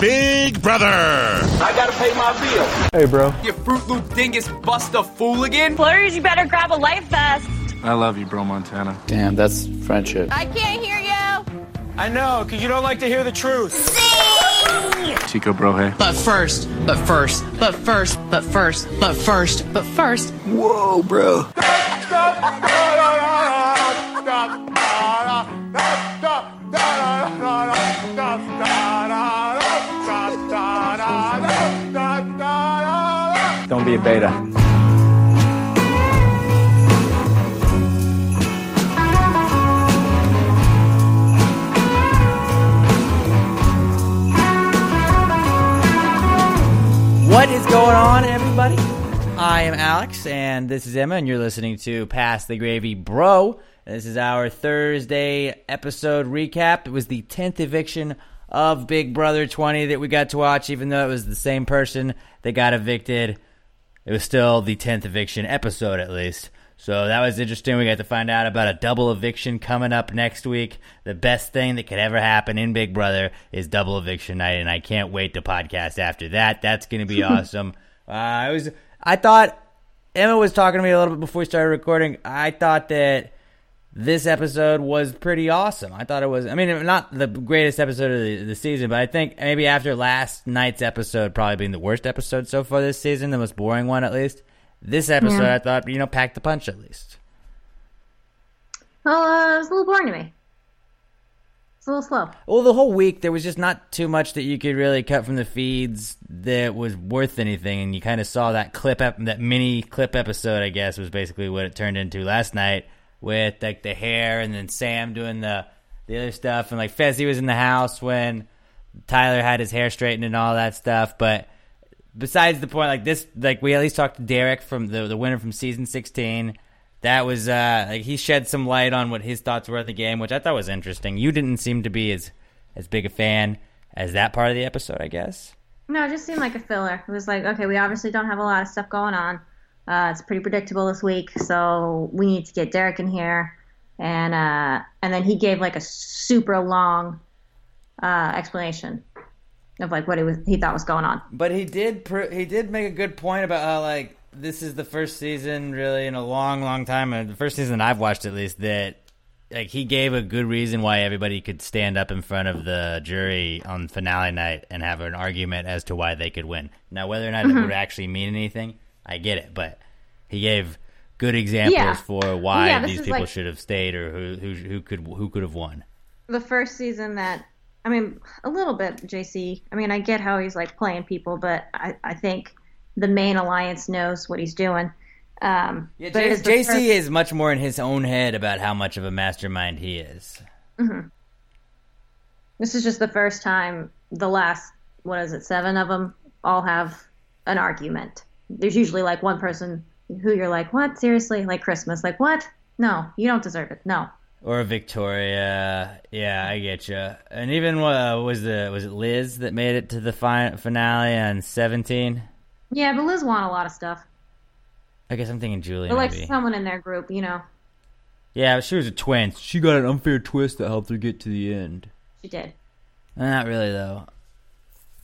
Big Brother. I gotta pay my bill. Hey, bro. You Fruit Loop dingus bust a fool again? Flurs, you better grab a life vest. I love you, bro, Montana. Damn, that's friendship. I can't hear you. I know, because you don't like to hear the truth. Sing! Chico, bro, hey. But first, but first, but first, but first, but first, but first. Whoa, bro. Don't be a beta. What is going on, everybody? I am Alex, and this is Emma, and you're listening to Pass the Gravy Bro. This is our Thursday episode recap. It was the 10th eviction of Big Brother 20 that we got to watch, even though it was the same person that got evicted. It was still the 10th eviction episode, at least. So that was interesting. We got to find out about a double eviction coming up next week. The best thing that could ever happen in Big Brother is double eviction night, and I can't wait to podcast after that. That's going to be awesome. Uh, I was, I thought Emma was talking to me a little bit before we started recording. I thought that this episode was pretty awesome. I thought it was, I mean, not the greatest episode of the, the season, but I think maybe after last night's episode probably being the worst episode so far this season, the most boring one at least. This episode, Yeah. I thought, you know, packed the punch at least. Well, uh, it was a little boring to me. It's a little slow. Well, the whole week there was just not too much that you could really cut from the feeds that was worth anything, and you kind of saw that clip, ep- that mini clip episode. I guess was basically what it turned into last night with like the hair, and then Sam doing the the other stuff, and like Fessy was in the house when Tyler had his hair straightened and all that stuff. But besides the point, like this, like we at least talked to Derek from the the winner from season sixteen. That was uh like he shed some light on what his thoughts were of the game, which I thought was interesting. You didn't seem to be as as big a fan as that part of the episode, I guess. No, it just seemed like a filler. It was like, okay, we obviously don't have a lot of stuff going on. Uh, it's pretty predictable this week, so we need to get Derek in here. And uh, and then he gave like a super long uh, explanation of like what he was he thought was going on. But he did pr- he did make a good point about how like this is the first season really in a long, long time, and the first season I've watched at least that like he gave a good reason why everybody could stand up in front of the jury on finale night and have an argument as to why they could win. Now, whether or not it would actually mean anything, I get it, but he gave good examples Yeah. for why Yeah, these people like- should have stayed or who who who could who could have won. The first season that I mean, a little bit JC. I mean, I get how he's like playing people, but I, I think the main alliance knows what he's doing. Um, Yeah, but J- is JC first- is much more in his own head about how much of a mastermind he is. This is just the first time the last what is it seven of them all have an argument. There's usually like one person who you're like, what seriously? Like Christmas, like what? No, you don't deserve it. No. Or Victoria, yeah, I get you. And even uh, was the was it Liz that made it to the fi- finale on seventeen? Yeah, but Liz won a lot of stuff. I guess I'm thinking Julie Or like maybe. someone in their group, you know, Yeah, she was a twin. She got an unfair twist that helped her get to the end. she did. Not really though.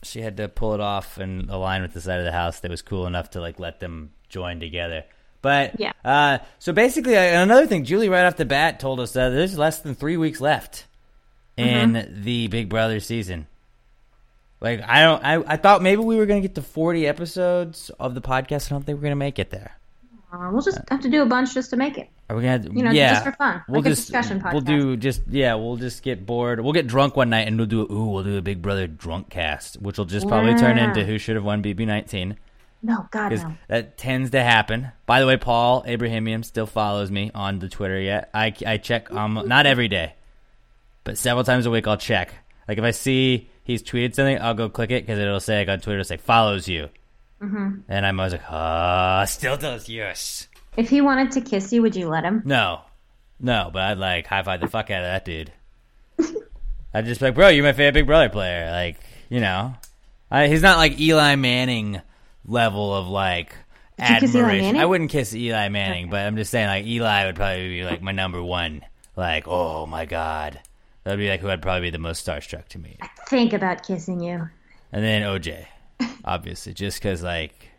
She had to pull it off and align with the side of the house that was cool enough to like let them join together. But Yeah. uh, so basically, another thing, Julie right off the bat told us that there's less than three weeks left in the Big Brother season. Like I don't, I, I thought maybe we were gonna get to 40 episodes of the podcast. I don't think we're gonna make it there. Uh, we'll just have to do a bunch just to make it. Are we gonna? You know, yeah, just for fun, We'll like a just discussion we'll do just yeah. We'll just get bored. We'll get drunk one night and we'll do ooh. We'll do a Big Brother drunk cast, which will just probably turn into who should have won BB nineteen No, God no. that tends to happen. By the way, Paul Abrahamian still follows me on the Twitter. Yet I I check um not every day, but several times a week I'll check. Like if I see he's tweeted something, I'll go click it because it'll say like on Twitter, it'll say follows you, mm-hmm. and I'm always like, ah, still does yes. If he wanted to kiss you, would you let him? No, no, but I'd like high five the fuck out of that dude. I'd just be like, bro, you're my favorite Big Brother player. Like, you know, I, he's not like Eli Manning level of like Did you kiss Eli admiration. I wouldn't kiss Eli Manning, but I'm just saying like Eli would probably be like my number one. Like, oh my god, that'd be like who I'd probably be the most starstruck to me. Think about kissing you. and then OJ, obviously, just because like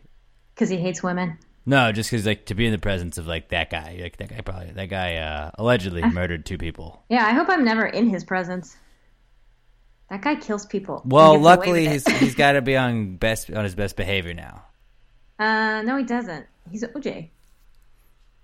Because he hates women. no, just because like to be in the presence of like that guy, like that guy probably that guy uh, allegedly murdered two people. Yeah, I hope I'm never in his presence. That guy kills people. Well, luckily he's he's got to be on best on his best behavior now. uh, no, he doesn't. He's OJ.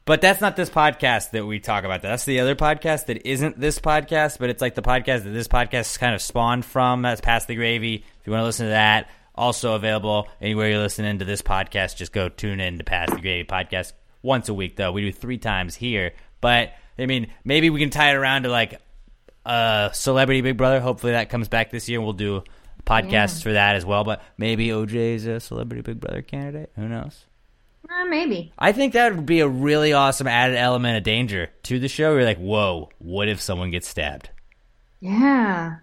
But that's not this podcast that we talk about. That's the other podcast that isn't this podcast, but it's like the podcast that this podcast kind of spawned from. That's Pass the Gravy. If you want to listen to that, also available anywhere you're listening to this podcast. Just go tune in to Pass the Gravy podcast once a week, though. We do three times here. But, I mean, maybe we can tie it around to like uh, Celebrity Big Brother. Hopefully that comes back this year. We'll do podcasts for that as well. But maybe OJ is a Celebrity Big Brother candidate. Who knows? Uh, maybe. I think that would be a really awesome added element of danger to the show. You're like, whoa, what if someone gets stabbed? Yeah.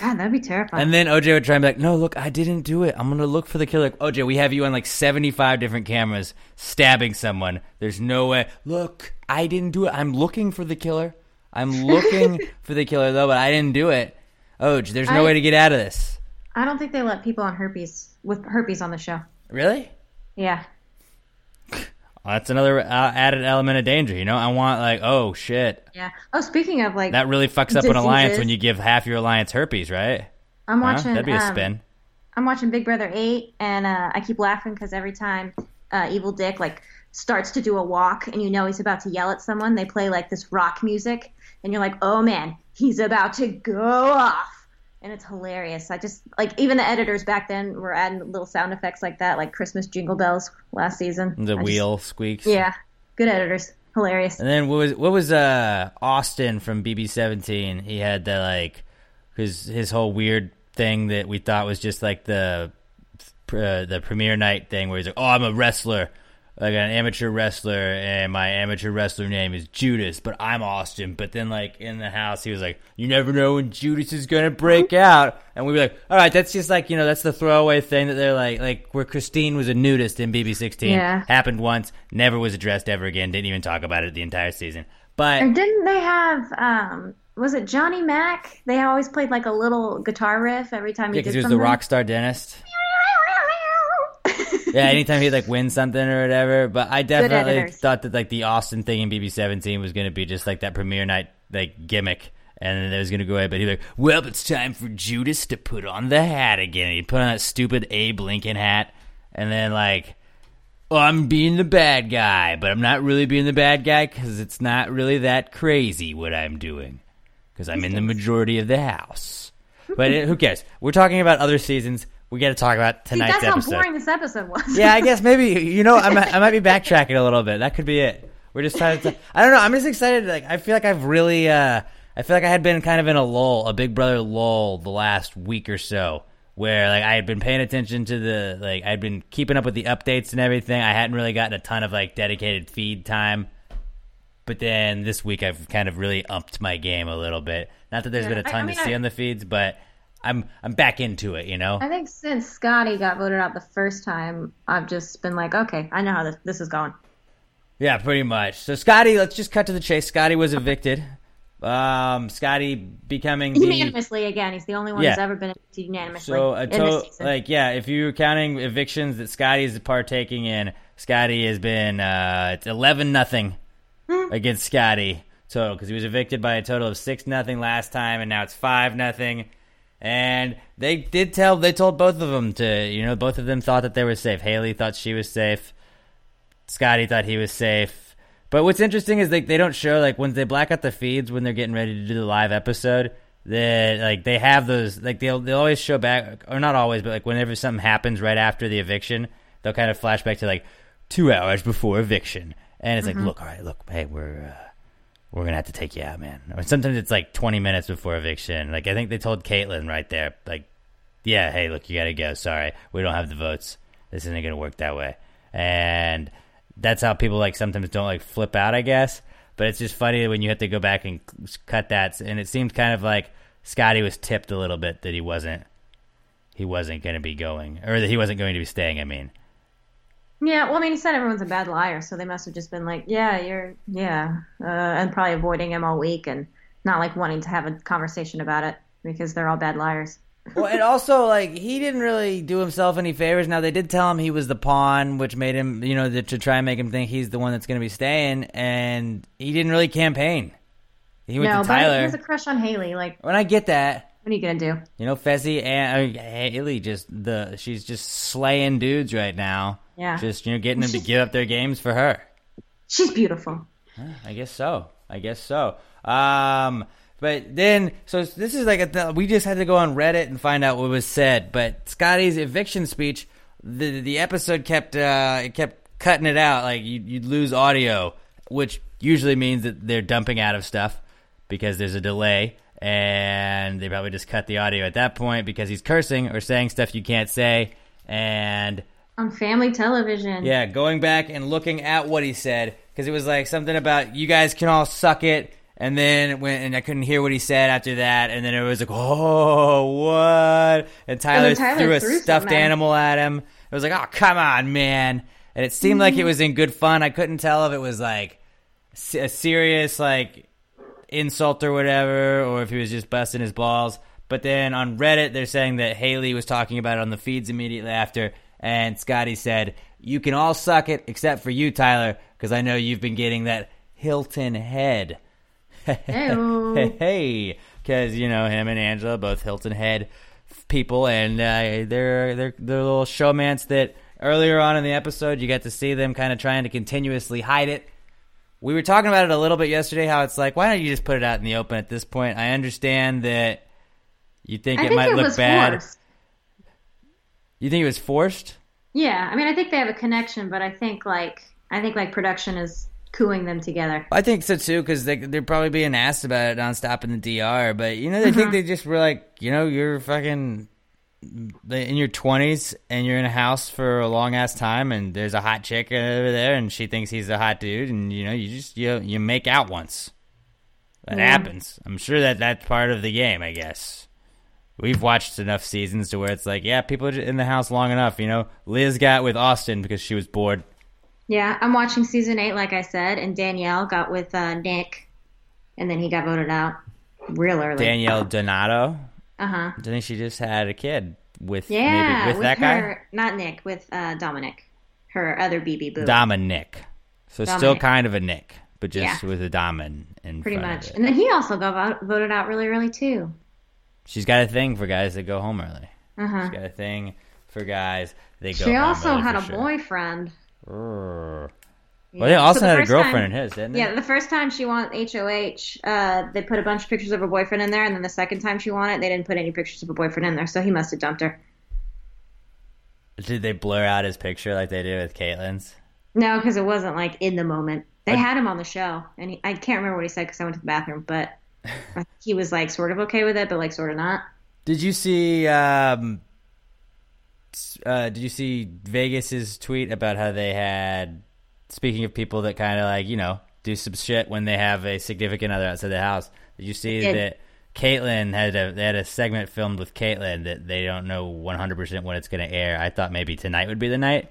God, that'd be terrifying. And then OJ would try and be like, no, look, I didn't do it. I'm going to look for the killer. Like, OJ, we have you on like 75 different cameras stabbing someone. There's no way. Look, I didn't do it. I'm looking for the killer. I'm looking for the killer, though, but I didn't do it. OJ, there's no I- way to get out of this. I don't think they let people on herpes with herpes on the show. Really? Yeah. That's another uh, added element of danger, you know? I want, like, oh, shit. Yeah. Oh, speaking of like, That really fucks up an alliance when you give half your alliance herpes, right? I'm Huh? watching. That'd be a um, spin. I'm watching Big Brother 8, and uh, I keep laughing because every time uh, Evil Dick like starts to do a walk, and you know he's about to yell at someone, they play like this rock music, and you're like, oh man, he's about to go off, and it's hilarious. I just like even the editors back then were adding little sound effects like that, like Christmas jingle bells last season. The I just- wheel squeaks. yeah, good editors, hilarious. And then what was what was uh Austin from BB seventeen? He had the like his his whole weird thing that we thought was just like the uh, the premiere night thing where he's like, "Oh, I'm a wrestler, like an amateur wrestler, and my amateur wrestler name is Judas, but I'm Austin." But then like in the house, he was like, "You never know when Judas is gonna break out," and we were like, "All right, that's just like you know that's the throwaway thing that they're like like where Christine was a nudist in BB sixteen Yeah. happened once, never was addressed ever again, didn't even talk about it the entire season." But didn't they have? um was it Johnny Mac? They always played like a little guitar riff every time he Yeah, because did he was something. the rock star dentist. Yeah, anytime he'd like win something or whatever. But I definitely thought that like the Austin thing in BB seventeen was gonna be just like that premiere night like gimmick. And then it was gonna go away, but he's like, "Well, it's time for Judas to put on the hat again." He put on that stupid Abe Lincoln hat, and then like, "Oh, I'm being the bad guy, but I'm not really being the bad guy because it's not really that crazy what I'm doing, because I'm in the majority of the house." But it, who cares? We're talking about other seasons. We got to talk about tonight's See, that's how boring this episode was. Yeah, I guess maybe you know I might, I might be backtracking a little bit. That could be it. We're just trying to. I don't know. I'm just excited. Like I feel like I've really. uh I feel like I had been kind of in a lull, a Big Brother lull, the last week or so, where like I had been paying attention to the like I'd been keeping up with the updates and everything. I hadn't really gotten a ton of like dedicated feed time. But then this week I've kind of really upped my game a little bit. Not that there's Yeah, been a ton I mean, to see I- on the feeds, but I'm I'm back into it. You know. I think since Scotty got voted out the first time, I've just been like, okay, I know how this, this is going. Yeah, pretty much. So Scotty, let's just cut to the chase. Scotty was evicted. Um, Scotty becoming the Unanimously again, he's the only one Yeah. who's ever been evicted unanimously so a this to- like yeah. If you're counting evictions that Scotty is partaking in, Scotty has been uh, it's eleven nothing Hmm. against Scotty total because he was evicted by a total of six nothing last time, and now it's five nothing. And they did tell they told both of them to you know both of them thought that they were safe. Haley thought she was safe. Scotty thought he was safe. But what's interesting is like they don't show like when they black out the feeds when they're getting ready to do the live episode. That like they have those like they'll they'll always show back or not always but like whenever something happens right after the eviction they'll kind of flash back to like two hours before eviction and it's like look all right look hey we're uh, we're gonna have to take you out man sometimes it's like 20 minutes before eviction like I think they told Caitlyn right there like yeah, hey, look, you gotta go. Sorry, we don't have the votes. This isn't gonna work that way. And that's how people like sometimes don't like flip out, I guess. But it's just funny when you have to go back and cut that. And it seemed kind of like Scotty was tipped a little bit that he wasn't he wasn't gonna be going, or that he wasn't going to be staying. I mean, yeah, well, I mean, he said everyone's a bad liar, so they must have just been like, yeah, you're, yeah, uh, and probably avoiding him all week and not like wanting to have a conversation about it because they're all bad liars. Well, and also like he didn't really do himself any favors. Now they did tell him he was the pawn, which made him, you know, to, to try and make him think he's the one that's going to be staying, and he didn't really campaign. He went no, to but he has a crush on Haley. Like, when I get that, what are you gonna do? you know, Fessy and uh, Haley just the she's just slaying dudes right now. Yeah. just you know getting them to give up their games for her. She's beautiful. I guess so. I guess so. Um, but then, so this is like a th- we just had to go on Reddit and find out what was said. But Scotty's eviction speech, the the episode kept uh, it kept cutting it out. Like you, you'd lose audio, which usually means that they're dumping out of stuff because there's a delay, and they probably just cut the audio at that point because he's cursing or saying stuff you can't say, and On family television. yeah, going back and looking at what he said because it was like something about you guys can all suck it, and then when and I couldn't hear what he said after that, and then it was like, oh, what? And Tyler, Tyler threw a threw stuffed something animal at him. It was like, oh, come on, man. And it seemed like it mm-hmm. was in good fun. I couldn't tell if it was like a serious like insult or whatever, or if he was just busting his balls. But then on Reddit, they're saying that Haley was talking about it on the feeds immediately after, and Scotty said, "You can all suck it except for you, Tyler, because I know you've been getting that Hilton head." Hey, because you know him and Angela both Hilton Head people, and uh, they're they're they're little showmance that earlier on in the episode you got to see them kind of trying to continuously hide it. We were talking about it a little bit yesterday. How it's like, why don't you just put it out in the open at this point? I understand that you think I it think might it look bad. forced. You think it was forced? Yeah, I mean, I think they have a connection, but I think like I think like production is cooing them together. I think so too, because they, they're probably being asked about it nonstop in the DR. But you know, they think uh-huh. they just were like, you know, you're fucking in your twenties and you're in a house for a long ass time, and there's a hot chick over there, and she thinks he's a hot dude, and you know, you just you you make out once. That Yeah. happens. I'm sure that that's part of the game. I guess we've watched enough seasons to where it's like, yeah, people are in the house long enough. You know, Liz got with Austin because she was bored. Yeah, I'm watching season eight, like I said, and Daniele got with uh, Nick, and then he got voted out real early. Daniele Donato. Uh huh. I think she just had a kid with Yeah, maybe with, that her, not Nick, with uh, Dominic, her other BB boo. Dominic. So still kind of a Nick, but just Yeah. with a Domin in pretty much. And then he also got vo- voted out really early too. She's got a thing for guys that go home early. Uh huh. She's got a thing for guys that go home. She also had a sure. boyfriend. Brrr. Well, they also So the had a girlfriend time- in his, didn't they? Yeah, the first time she won HOH, uh, they put a bunch of pictures of her boyfriend in there, and then the second time she won it, they didn't put any pictures of her boyfriend in there, so he must have dumped her. Did they blur out his picture like they did with Caitlin's? No, because it wasn't like in the moment. They had him on the show, and he, I can't remember what he said because I went to the bathroom, but he was like sort of okay with it, but like sort of not. Did you see? Um, uh, did you see Vegas's tweet about how they had? Speaking of people that kind of like you know do some shit when they have a significant other outside the house. Did you see did. that Caitlyn had a they had a segment filmed with Caitlyn that they don't know one hundred percent when it's going to air. I thought maybe tonight would be the night,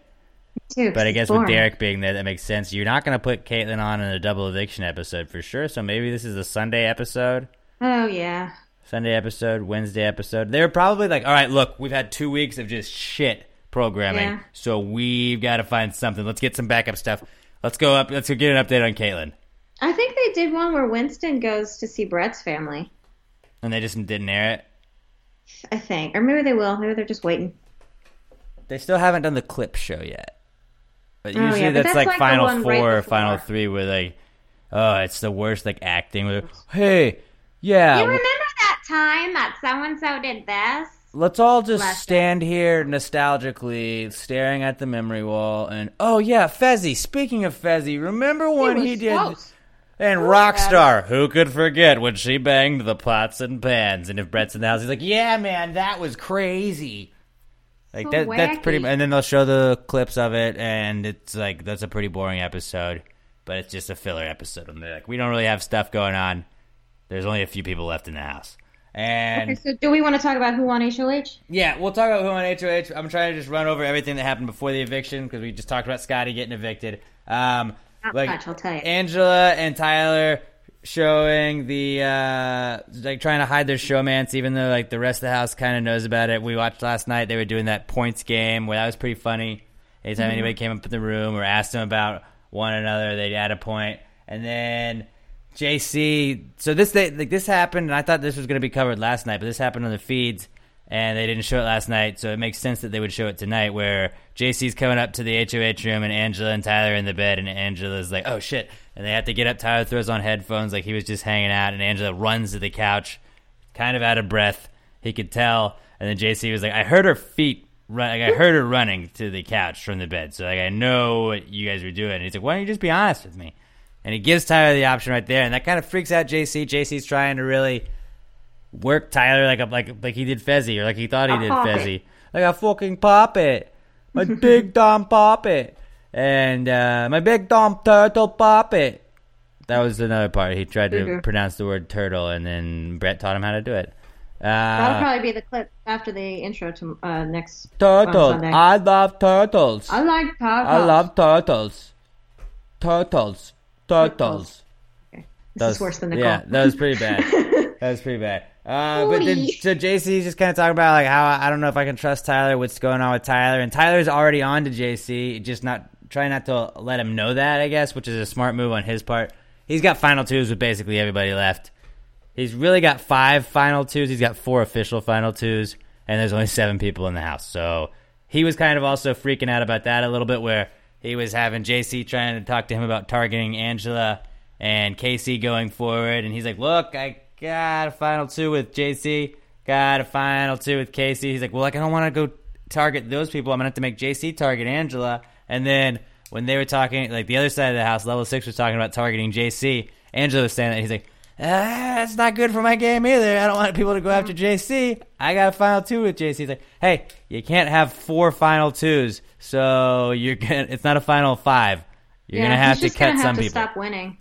Too, but I guess with. Derek being there, that makes sense. You're not going to put Caitlyn on in a double eviction episode for sure. So maybe this is a Sunday episode. Oh yeah, Sunday episode, Wednesday episode. They're probably like, all right, look, we've had two weeks of just shit programming, Yeah. so we've got to find something. Let's get some backup stuff. Let's go up. Let's go get an update on Caitlyn. I think they did one where Winston goes to see Brett's family. And they just didn't air it. I think, or maybe they will. Maybe they're just waiting. They still haven't done the clip show yet. But Oh, usually yeah, but that's, that's like, like final four right or final three where like, oh, it's the worst like acting. Where, hey, yeah, you w- remember that time that so and so did this? let's all just Last stand here nostalgically staring at the memory wall and oh yeah fessy speaking of fessy remember when he, was did close. and rockstar who could forget when she banged the pots and pans and if brett's in the house he's like yeah man that was crazy like So that that's pretty and then they'll show the clips of it and it's like that's a pretty boring episode but it's just a filler episode and they're like we don't really have stuff going on there's only a few people left in the house and Okay, so do we want to talk about who won HOH? yeah, we'll talk about who on HOH. I'm trying to just run over everything that happened before the eviction because we just talked about Scotty getting evicted. Um, Not like much, I'll tell you. Angela and Tyler showing the uh like trying to hide their showmance even though like the rest of the house kind of knows about it we watched last night they were doing that points game where that was pretty funny anytime Mm-hmm. anybody came up in the room or asked them about one another they'd add a point. and then jc so this they, like this happened and i thought this was going to be covered last night but this happened on the feeds and they didn't show it last night, so it makes sense that they would show it tonight. Where JC's coming up to the HOH room, and Angela and Tyler are in the bed, and Angela's like, "Oh shit!" and they have to get up. Tyler throws on headphones, like he was just hanging out, and Angela runs to the couch, kind of out of breath. He could tell, and then JC was like, "I heard her feet." Run, like I heard her running to the couch from the bed, so like I know what you guys were doing. And he's like, "Why don't you just be honest with me?" And he gives Tyler the option right there, and that kind of freaks out JC. JC's trying to really work Tyler like a, like like he did Fessy or like he thought he did. Fessy. Like a fucking puppet. My big dumb puppet. And uh, my big dumb turtle puppet. That was another part. He tried to Mhm. pronounce the word turtle and then Brett taught him how to do it. That'll Uh, probably be the clip after the intro to uh, next turtles. I love turtles. I like turtles. I love turtles. Turtles. Turtles. This That is worse than the Yeah, call. that was pretty bad. that was pretty bad. Uh, but then, so JC's just kind of talking about like how I don't know if I can trust Tyler. What's going on with Tyler? And Tyler's already on to JC, just not trying not to let him know that. I guess, which is a smart move on his part. He's got final twos with basically everybody left. He's really got five final twos. He's got four official final twos, and there's only seven people in the house. So he was kind of also freaking out about that a little bit, where he was having JC trying to talk to him about targeting Angela and Casey going forward, and he's like, "Look, I got a final two with JC, got a final two with Casey." He's like, "Well, like I don't want to go target those people. I'm gonna have to make JC target Angela." And then when they were talking, like the other side of the house, level six was talking about targeting JC. Angela was saying that he's like, ah, "That's not good for my game either. I don't want people to go after JC. I got a final two with JC." He's like, "Hey, you can't have four final twos, so you're gonna. It's not a final five. You're yeah, gonna have to cut gonna have some to people." Stop winning.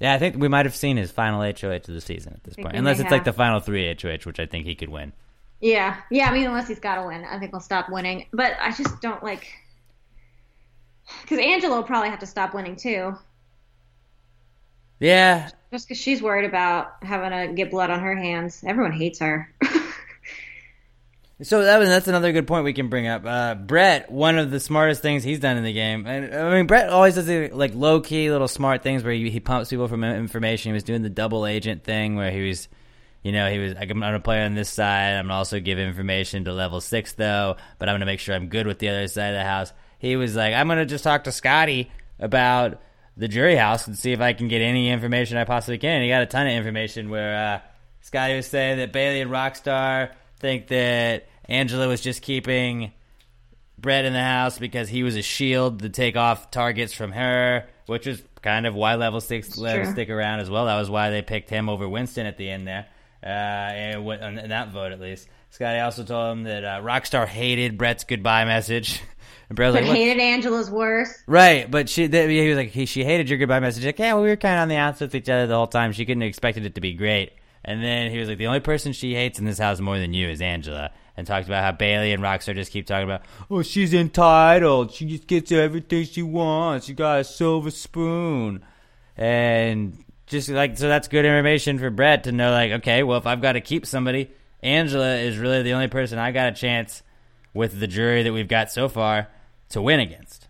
Yeah, I think we might have seen his final HOH of the season at this point, unless it's like the final three HOH, which I think he could win. Yeah, yeah. I mean, unless he's got to win, I think he'll stop winning. But I just don't like because Angela will probably have to stop winning too, Yeah, just because she's worried about having to get blood on her hands. Everyone hates her. So that was, that's another good point we can bring up. Uh, Brett, one of the smartest things he's done in the game, and I mean Brett always does the, like low key little smart things where he, he pumps people from information. He was doing the double agent thing where he was, you know, he was like, I'm gonna play on this side. I'm gonna also give information to level six though, but I'm gonna make sure I'm good with the other side of the house. He was like, I'm gonna just talk to Scotty about the jury house and see if I can get any information I possibly can. And he got a ton of information where uh, Scotty was saying that Bailey and Rockstar think that Angela was just keeping Brett in the house because he was a shield to take off targets from her, which is kind of why level six let him stick around as well. That was why they picked him over Winston at the end there, uh, and went- that vote at least. Scotty also told him that uh, Rockstar hated Brett's goodbye message. And Brett was but like, "What?" hated Angela's worse. Right, but she th- he was like he, she hated your goodbye message. Like, yeah, well, we were kind of on the outs with each other the whole time. She couldn't have expected it to be great. And then he was like, the only person she hates in this house more than you is Angela. And talked about how Bailey and Rockstar just keep talking about, oh, she's entitled. She just gets everything she wants. She got a silver spoon. And just like, so that's good information for Brett to know, like, okay, well, if I've got to keep somebody, Angela is really the only person I got a chance with the jury that we've got so far to win against.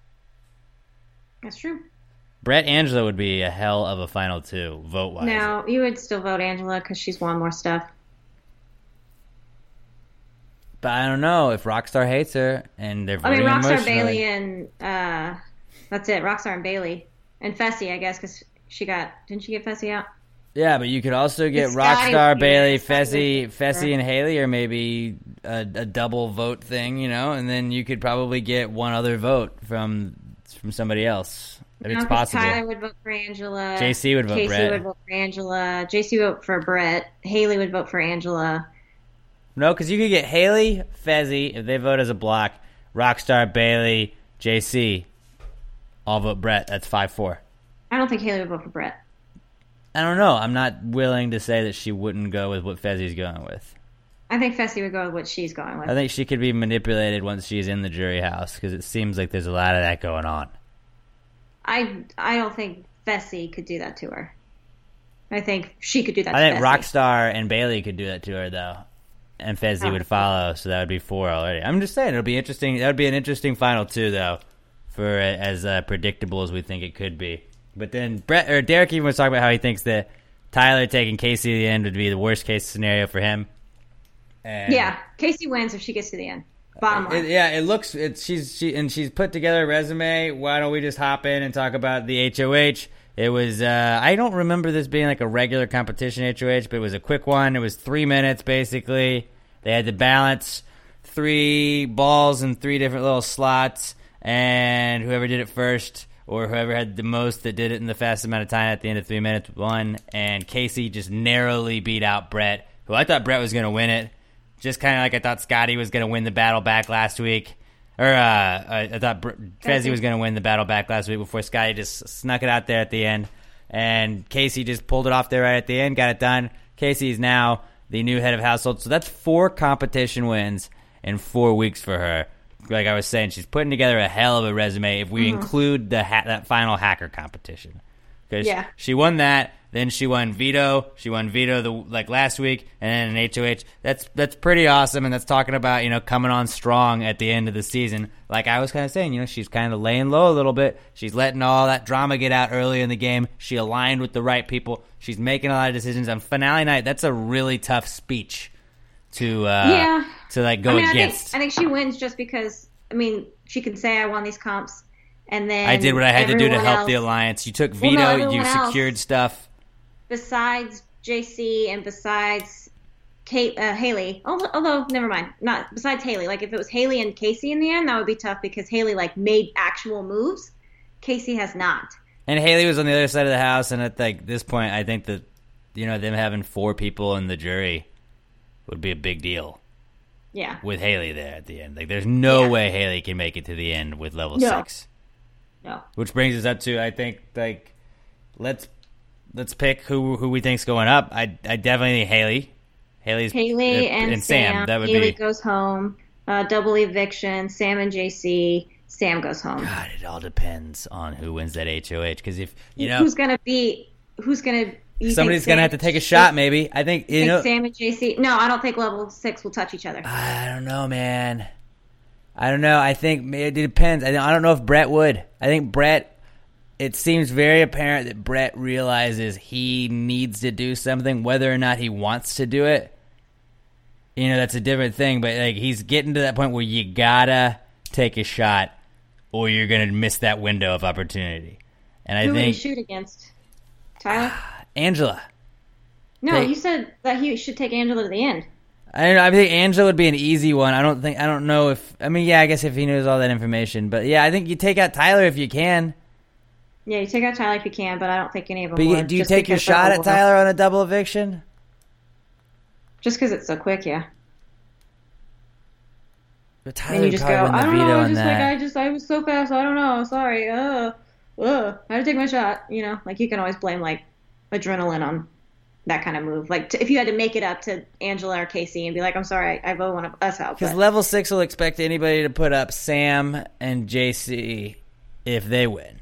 That's true. Brett Angela would be a hell of a final two, vote wise. No, you would still vote Angela because she's won more stuff. But I don't know if Rockstar hates her and they're I mean, Rockstar. Bailey and uh, that's it. Rockstar and Bailey and Fessy, I guess, because she got didn't she get Fessy out? Yeah, but you could also get It's Rockstar, Bailey, Fessy, Fessy, and Haley, or maybe a, a double vote thing, you know, and then you could probably get one other vote from from somebody else. If No, it's possible. Tyler would vote for Angela. JC would vote Brett. would vote for Angela. JC would vote for Brett. Haley would vote for Angela. No, because you could get Haley, Fessy, if they vote as a block, Rockstar, Bailey, JC, all vote Brett. That's 5 4. I don't think Haley would vote for Brett. I don't know. I'm not willing to say that she wouldn't go with what Fessy's going with. I think Fessy would go with what she's going with. I think she could be manipulated once she's in the jury house because it seems like there's a lot of that going on. I I don't think Fessy could do that to her. I think she could do that. I think Fessy. Rockstar and Bailey could do that to her though, and Fessy would follow, so that would be four already. I'm just saying it'll be interesting. That would be an interesting final two though, for as uh, predictable as we think it could be. But then Brett or Derek even was talking about how he thinks that Tyler taking Casey to the end would be the worst case scenario for him. And Yeah, Casey wins if she gets to the end. Bottom line. It, yeah, it looks. It, she's she and she's put together a resume. Why don't we just hop in and talk about the HOH? It was. Uh, I don't remember this being like a regular competition HOH, but it was a quick one. It was three minutes basically. They had to balance three balls in three different little slots, and whoever did it first or whoever had the most that did it in the fastest amount of time at the end of three minutes won. And Casey just narrowly beat out Brett, who I thought Brett was going to win it just kind of like I thought Scotty was going to win the battle back last week. Or uh, I, I thought Br- Fessy was going to win the battle back last week before Scotty just snuck it out there at the end. And Casey just pulled it off there right at the end, got it done. Casey is now the new head of household. So that's four competition wins in four weeks for her. Like I was saying, she's putting together a hell of a resume if we include the ha- that final hacker competition. Because Yeah. she won that, then she won veto. She won veto the like last week, and then an HOH. That's that's pretty awesome, and that's talking about you know coming on strong at the end of the season. Like I was kind of saying, you know, she's kind of laying low a little bit. She's letting all that drama get out early in the game. She aligned with the right people. She's making a lot of decisions on finale night. That's a really tough speech to uh, Yeah. to like go I mean, I against. think, I think she wins just because. I mean, she can say I won these comps, and then I did what I had to do to everyone help the alliance. You took Well, no, veto. everyone you else- secured stuff. Besides JC and besides Kate, uh, Haley. Although, although, never mind. Not besides Haley. Like if it was Haley and Casey in the end, that would be tough because Haley like made actual moves. Casey has not. And Haley was on the other side of the house, and at like this point, I think that you know them having four people in the jury would be a big deal Yeah. with Haley there at the end. Like, there's no Yeah. way Haley can make it to the end with level No. six. No. Which brings us up to I think like let's let's pick who who we think's going up. I I definitely Haley. Haley's Haley uh, and, Sam. That would Haley be. goes home. Uh, double eviction. Sam and JC. Sam goes home. God, it all depends on who wins that HOH. Because if you know who's gonna be? Who's gonna? somebody's gonna Sam- have to take a shot, maybe. I think you know. Sam and JC. No, I don't think level six will touch each other. I don't know, man. I don't know. I think it depends. I don't- know if Brett would. I think Brett. It seems very apparent that Brett realizes he needs to do something, whether or not he wants to do it. You know, that's a different thing. But like, he's getting to that point where you gotta take a shot, or you're gonna miss that window of opportunity. And I Who would he think shoot against? Tyler? Angela. No, Hey. you said that he should take Angela to the end. I don't know. I think Angela would be an easy one. I don't think. I don't know if. I mean, yeah. I guess if he knows all that information, but yeah, I think you take out Tyler if you can. Yeah, you take out Tyler if you can, but I don't think any of them But you, would. do you take your shot at. Tyler on a double eviction? Just because it's so quick, yeah. But Tyler And you just go, I don't know, just like. I just I was so fast, I don't know, sorry, uh, uh, I had to take my shot. You know, like you can always blame like adrenaline on that kind of move. Like t- if you had to make it up to Angela or Casey and be like, I'm sorry, I, vote one of us out. Because level six will expect anybody to put up Sam and JC if they win,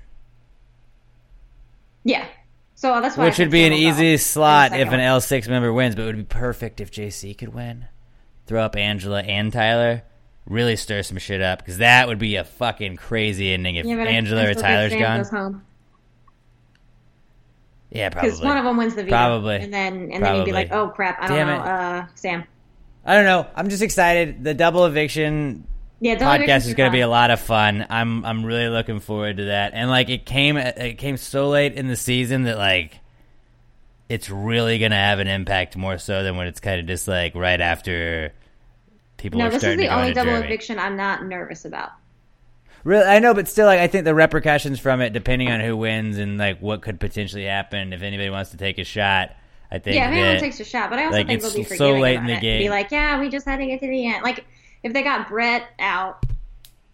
yeah. So that's why. Which would be an Sam will go easy slot if an. L six member wins. But it would be perfect if JC could win. Throw up Angela and Tyler. Really stir some shit up because that would be a fucking crazy ending if Yeah, Angela or Tyler's gone. Yeah, probably. Because one of them wins the veto, Probably. and then and then you'd be like, oh crap, I don't Damn know, uh, Sam. I don't know. I'm just excited. The double eviction Yeah, podcast is going to be a lot of fun. I'm I'm really looking forward to that. And like it came it came so late in the season that like it's really going to have an impact more so than when it's kind of just like right after people No, this is the only double eviction I'm not nervous about. Really, I know, but still, like I think the repercussions from it, depending on who wins and like what could potentially happen, if anybody wants to take a shot, I think Yeah, if anyone takes a shot, but I also like, think it's they'll be so late in the it. game. Be like, yeah, we just had to get to the end. Like, if they got Brett out,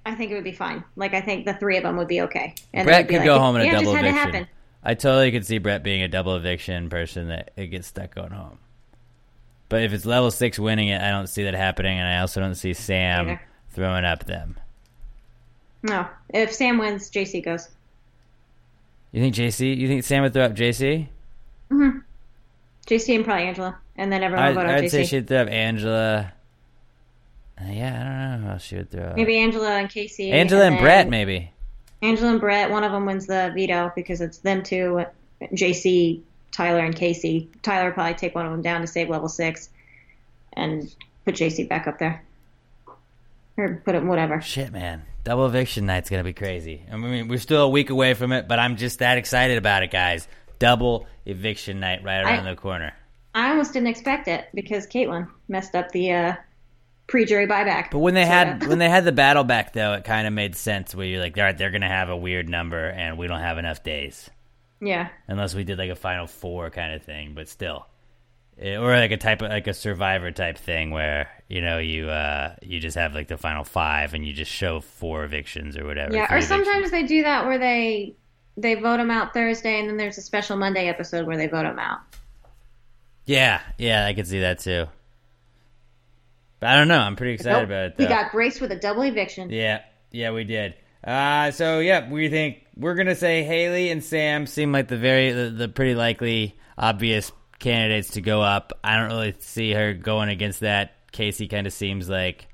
I think it would be fine. Like, I think the three of them would be okay. And Brett could like, go home in a double just had eviction. to happen. I totally could see Brett being a double eviction person that it gets stuck going home. But if it's level six winning it, I don't see that happening, and I also don't see Sam Either. throwing up them. No, if Sam wins, JC goes. You think JC? You think Sam would throw up JC? Mhm. JC and probably Angela, and then everyone will vote out I'd JC. say she'd throw up Angela. Uh, yeah, I don't know else she would throw up. maybe Angela and Casey. Angela and then Brett, maybe. Angela and Brett. One of them wins the veto because it's them two. JC, Tyler, and Casey. Tyler would probably take one of them down to save level six, and put JC back up there, or put him whatever. Shit, man. Double eviction night's gonna be crazy. I mean, we're still a week away from it, but I'm just that excited about it, guys. Double eviction night right around I- the corner. I almost didn't expect it because Caitlin messed up the uh, pre-jury buyback. But when they So, had when they had the battle back though, it kind of made sense. Where you're like, all right, they're gonna have a weird number, and we don't have enough days yeah, unless we did like a final four kind of thing. But still, or like a type of like a survivor type thing where you know you uh you just have like the final five and you just show four evictions or whatever. yeah. Or sometimes evictions. they do that where they they vote them out Thursday, and then there's a special Monday episode where they vote them out. yeah, yeah, I could see that too. But I don't know. I'm pretty excited Nope. about it. We got graced with a double eviction. Yeah, yeah, we did. Uh, so yeah, we think we're gonna say Haley and Sam seem like the very the, the pretty likely obvious candidates to go up. I don't really see her going against that. Casey kind of seems like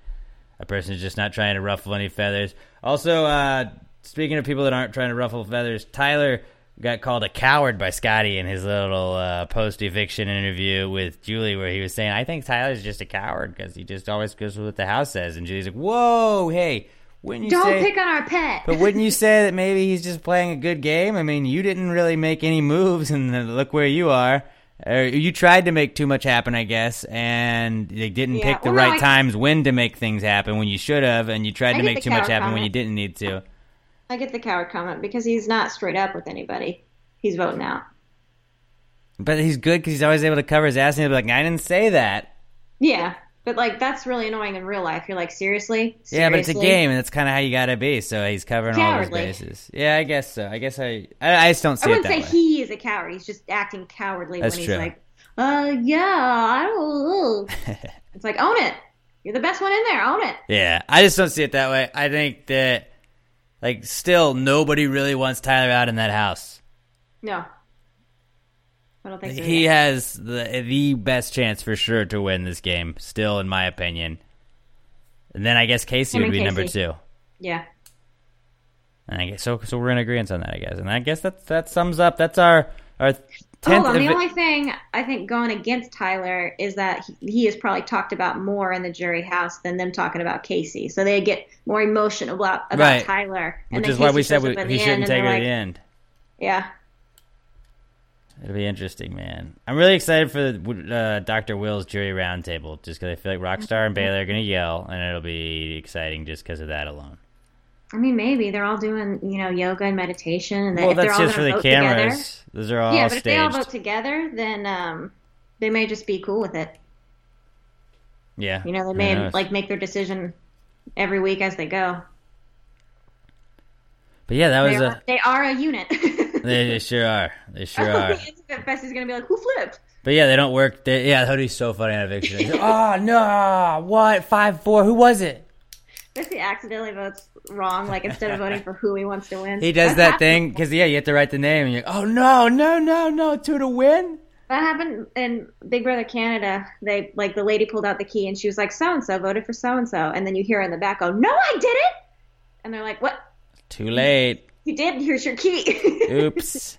a person who's just not trying to ruffle any feathers. Also, uh, speaking of people that aren't trying to ruffle feathers, Tyler got called a coward by Scotty in his little uh, post eviction interview with Julie, where he was saying, "I think Tyler's just a coward because he just always goes with what the house says." And Julie's like, "Whoa, hey." When you Don't say, pick on our pet. but wouldn't you say that maybe he's just playing a good game? I mean, you didn't really make any moves, and look where you are. Or you tried to make too much happen, I guess, and they didn't Yeah, pick the well, no, right I- times when to make things happen when you should have, and you tried I to make too much happen when you didn't need to. I get the coward comment because he's not straight up with anybody. He's voting out. But he's good because he's always able to cover his ass, and he'll be like, "I didn't say that." Yeah, but like that's really annoying in real life. You're like, seriously? Yeah, but it's a game, and that's kind of how you gotta be. So he's covering all of his bases. Yeah, I guess so. I guess I, I, I just don't see it I wouldn't say way. he is a coward. He's just acting cowardly That's when true. he's like, uh, yeah, I don't. it's like own it. You're the best one in there. Own it. Yeah, I just don't see it that way. I think that, like, still nobody really wants Tyler out in that house. No, I don't think so. He has the the best chance for sure to win this game, still, in my opinion. And then I guess Casey Him would be number two. yeah. And I guess so. So we're in agreement on that, I guess. And I guess that that sums up. That's our our tenth. Hold on. The evi- only thing I think going against Tyler is that he, he is probably talked about more in the jury house than them talking about Casey. So they get more emotional about, about Right. Tyler. and which is why we said we, he shouldn't take her they're to the end. Yeah. It'll be interesting, man. I'm really excited for uh, Dr. Will's jury roundtable, just because I feel like Rockstar and Bayleigh are going to yell, and it'll be exciting just because of that alone. I mean, maybe they're all doing, you know, yoga and meditation, and Well, if they're that's all just for the vote together- cameras. Those are all yeah, but if they all vote together, then um, they may just be cool with it. yeah, You know, they may knows? like make their decision every week as they go. But yeah, that They was are, a. they are a unit. They, sure are. They sure are. Fest is gonna be like, who flipped? But yeah, they don't work. They, yeah, Hoodie's so funny on eviction. Oh no! What five four? Who was it? He accidentally votes wrong, like instead of voting for who he wants to win, He does That thing because yeah, you have to write the name, and you're like, oh no, no, no, no, two to win. That happened in Big Brother Canada. They like the lady pulled out the key and she was like, "So and so voted for so and so," and then you hear in the back oh "No, I didn't," and they're like, "What? Too late. You did? Here's your key." Oops.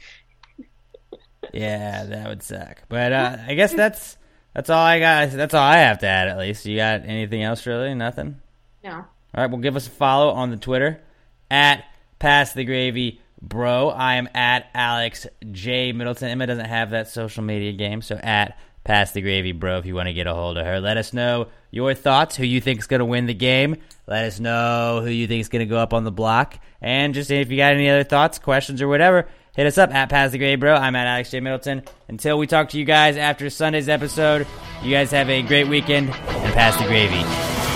yeah, that would suck. But uh, I guess that's that's all I got. That's all I have to add. At least you got anything else? Really, nothing. no. All right, well, give us a follow on the Twitter at Pass the Gravy Bro. I am at Alex J Middleton. Emma doesn't have that social media game, so at Pass the Gravy Bro if you want to get a hold of her. Let us know your thoughts, who you think is going to win the game. Let us know who you think is going to go up on the block. And just if you got any other thoughts, questions, or whatever, hit us up at Pass the Gravy Bro. I'm at Alex J Middleton. Until we talk to you guys after Sunday's episode, you guys have a great weekend and pass the gravy.